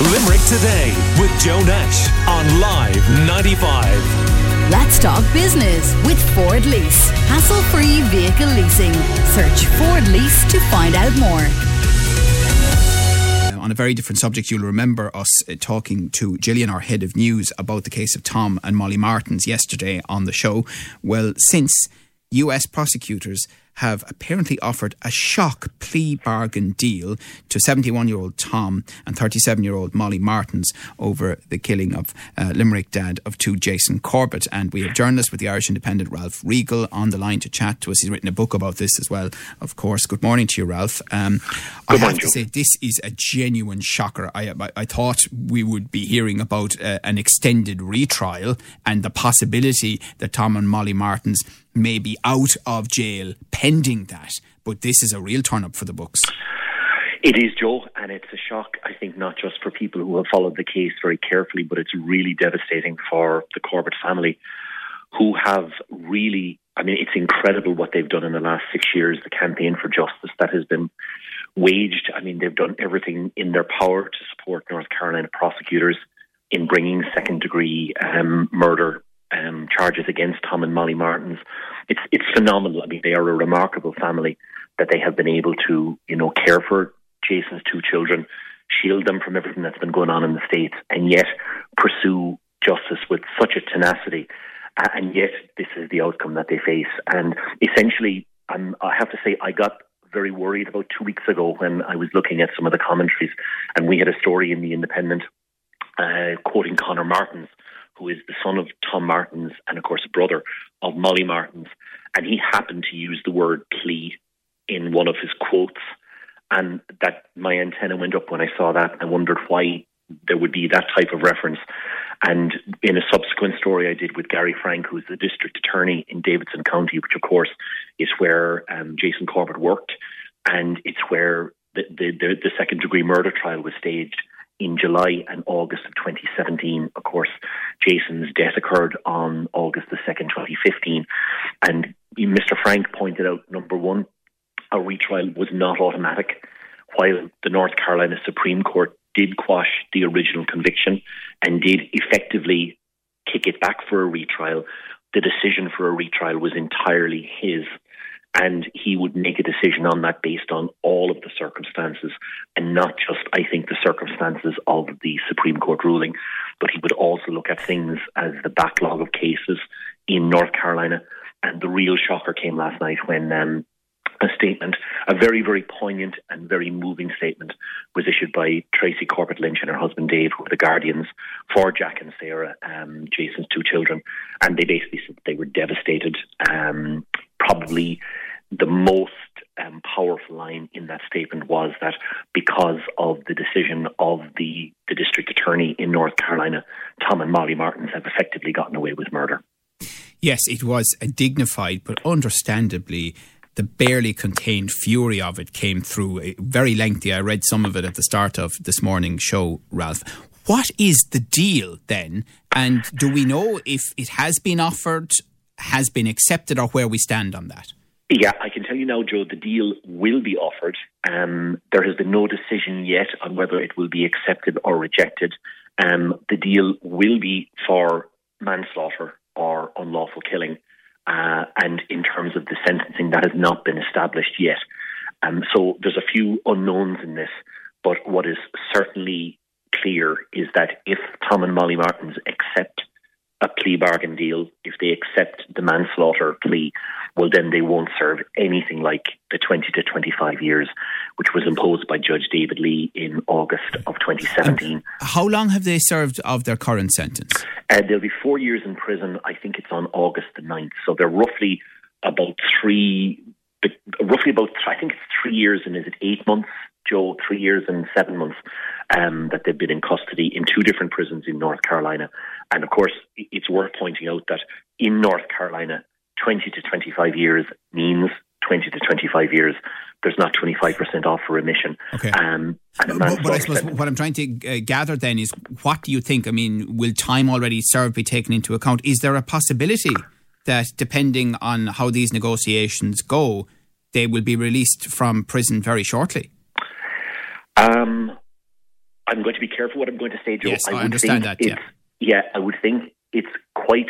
Limerick Today with Joe Nash on Live 95. Let's talk business with Ford Lease. Hassle free vehicle leasing. Search Ford Lease to find out more on a very different subject, you'll remember us uh, talking to Gillian, our head of news, about the case of Tom and Molly Martens yesterday on the show. Well, since US prosecutors have apparently offered a shock plea bargain deal to 71 year old Tom and 37 year old Molly Martens over the killing of uh, Limerick dad of two Jason Corbett. And we have journalist with the Irish Independent, Ralph Riegel, on the line to chat to us. He's written a book about this as well, of course. Good morning to you, Ralph. Um, I have to say, this is a genuine shocker. I, I, I thought we would be hearing about uh, an extended retrial and the possibility that Tom and Molly Martens may be out of jail pending that. But this is a real turn up for the books. It is, Joe, and it's a shock, I think, not just for people who have followed the case very carefully, but it's really devastating for the Corbett family who have really, I mean, it's incredible what they've done in the last six years, the campaign for justice that has been waged. I mean, they've done everything in their power to support North Carolina prosecutors in bringing second degree um, murder um, charges against Tom and Molly Martens. It's it's phenomenal. I mean, they are a remarkable family that they have been able to, you know, care for Jason's two children, shield them from everything that's been going on in the states, and yet pursue justice with such a tenacity. And yet, this is the outcome that they face. And essentially, I have to say, I got very worried about two weeks ago when I was looking at some of the commentaries, and we had a story in the Independent uh, quoting Connor Martens, who is the son of Tom Martens and, of course, a brother of Molly Martens. And he happened to use the word plea in one of his quotes. And that my antenna went up when I saw that. I wondered why there would be that type of reference. And in a subsequent story I did with Gary Frank, who's the district attorney in Davidson County, which of course is where um, Jason Corbett worked, and it's where the, the, the second degree murder trial was staged in July and August of 2017. Of course, Jason's death occurred on August the 2nd, 2015. And Mr. Frank pointed out number one, a retrial was not automatic. While the North Carolina Supreme Court did quash the original conviction and did effectively kick it back for a retrial, the decision for a retrial was entirely his and he would make a decision on that based on all of the circumstances and not just, I think, the circumstances of the Supreme Court ruling, but he would also look at things as the backlog of cases in North Carolina. And the real shocker came last night when um, a statement, a very, very poignant and very moving statement, was issued by Tracy Corbett Lynch and her husband Dave, who were the guardians for Jack and Sarah, um, Jason's two children. And they basically said they were devastated. Um, probably the most um, powerful line in that statement was that because of the decision of the, the district attorney in North Carolina, Tom and Molly Martens have effectively gotten away with murder. Yes, it was a dignified, but understandably, the barely contained fury of it came through. Very lengthy. I read some of it at the start of this morning's show, Ralph. What is the deal then? And do we know if it has been offered, has been accepted, or where we stand on that? Yeah, I can tell you now, Joe, the deal will be offered. Um, there has been no decision yet on whether it will be accepted or rejected. Um, the deal will be for manslaughter or unlawful killing. Uh, and in terms of the sentencing, that has not been established yet. Um, so there's a few unknowns in this. But what is certainly clear is that if Tom and Molly Martens accept a plea bargain deal, if they accept the manslaughter plea, well, then they won't serve anything like the 20 to 25 years, which was imposed by Judge David Lee in August of 2017. how long have they served of their current sentence? Uh, they'll be four years in prison. I think it's on August the 9th. So they're roughly about three, roughly about, I think it's three years and is it eight months, Joe? Three years and seven months um, that they've been in custody in two different prisons in North Carolina. And of course, it's worth pointing out that in North Carolina, 20 to 25 years means 20 to 25 years. There's not 25% off for remission. Okay. Um, but, but, I suppose what I'm trying to uh, gather then is what do you think? I mean, will time already served be taken into account? Is there a possibility that depending on how these negotiations go, they will be released from prison very shortly? Um, I'm going to be careful what I'm going to say, Joe. Yes, I, would understand that. it's- yeah, I would think it's quite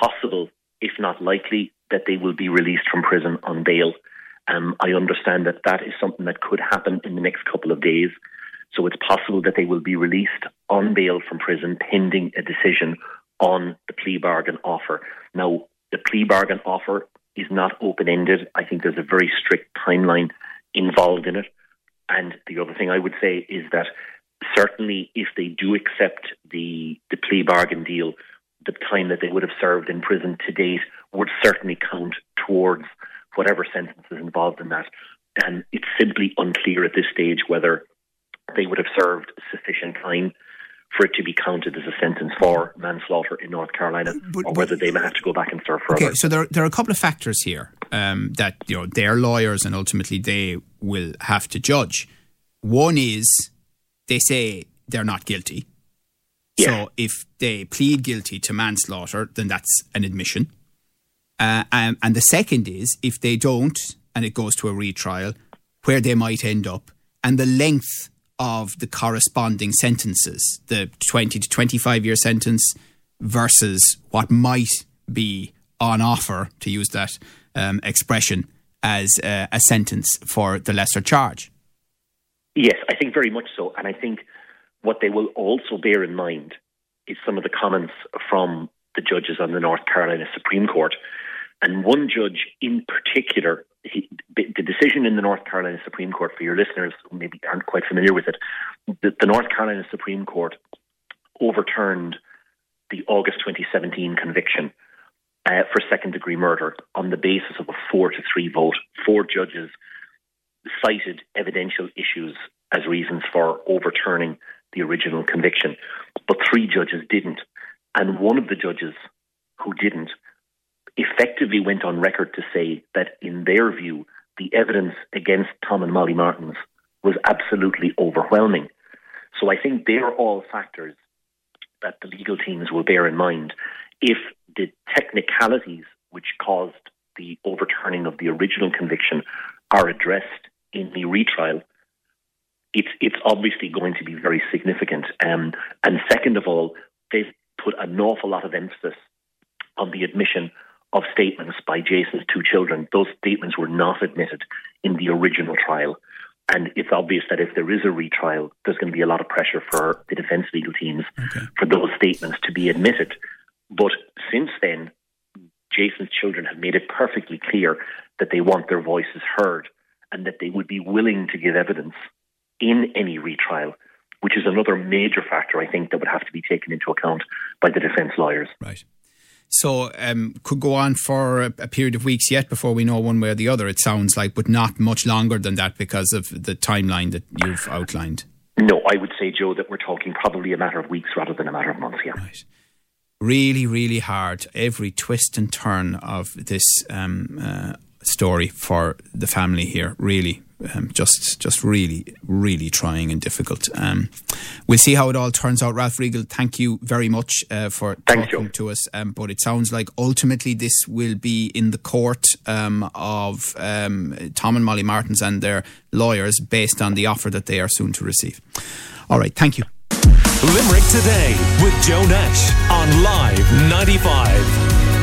possible, if not likely, that they will be released from prison on bail. Um, I understand that that is something that could happen in the next couple of days. So it's possible that they will be released on bail from prison pending a decision on the plea bargain offer. Now, the plea bargain offer is not open ended. I think there's a very strict timeline involved in it. And the other thing I would say is that certainly if they do accept the, the plea bargain deal, the time that they would have served in prison to date would certainly count towards whatever sentence is involved in that. And it's simply unclear at this stage whether they would have served sufficient time for it to be counted as a sentence for manslaughter in North Carolina, But- or but- whether they may have to go back and serve further. Okay, so there, there are a couple of factors here um, that you know they're lawyers and ultimately they will have to judge. One is they say they're not guilty. Yeah. So if they plead guilty to manslaughter, then that's an admission. Uh, and, and the second is if they don't and it goes to a retrial, where they might end up, and the length of the corresponding sentences, the 20 to 25 year sentence versus what might be on offer, to use that um, expression, as uh, a sentence for the lesser charge. Yes, I think very much so. And I think what they will also bear in mind is some of the comments from the judges on the North Carolina Supreme Court. And one judge in particular, he, the decision in the North Carolina Supreme Court, for your listeners who maybe aren't quite familiar with it, the, the North Carolina Supreme Court overturned the August 2017 conviction uh, for second degree murder on the basis of a four to three vote. Four judges cited evidential issues as reasons for overturning the original conviction, but three judges didn't. And one of the judges who didn't effectively went on record to say that, in their view, the evidence against Tom and Molly Martens was absolutely overwhelming. So I think they're all factors that the legal teams will bear in mind if the technicalities which caused the overturning of the original conviction are addressed in the retrial. It's it's obviously going to be very significant. Um, and second of all, they've put an awful lot of emphasis on the admission of statements by Jason's two children. Those statements were not admitted in the original trial. And it's obvious that if there is a retrial, there's going to be a lot of pressure for the defence legal teams for those statements to be admitted. But since then, Jason's children have made it perfectly clear that they want their voices heard and that they would be willing to give evidence in any retrial, which is another major factor, I think, that would have to be taken into account by the defence lawyers. Right. So um, could go on for a, a period of weeks yet before we know one way or the other. It sounds like, but not much longer than that because of the timeline that you've outlined. No, I would say, Joe, that we're talking probably a matter of weeks rather than a matter of months, yeah. Right. Really, really hard. Every twist and turn of this um, uh, story for the family here. Really, um, just, just really, really trying and difficult. Um, we'll see how it all turns out. Ralph Riegel, thank you very much uh, for Thanks, talking Joe. to us. Um, but it sounds like ultimately this will be in the court um, of um, Tom and Molly Martens and their lawyers based on the offer that they are soon to receive. All right, thank you. Limerick Today with Joe Nash on Live 95.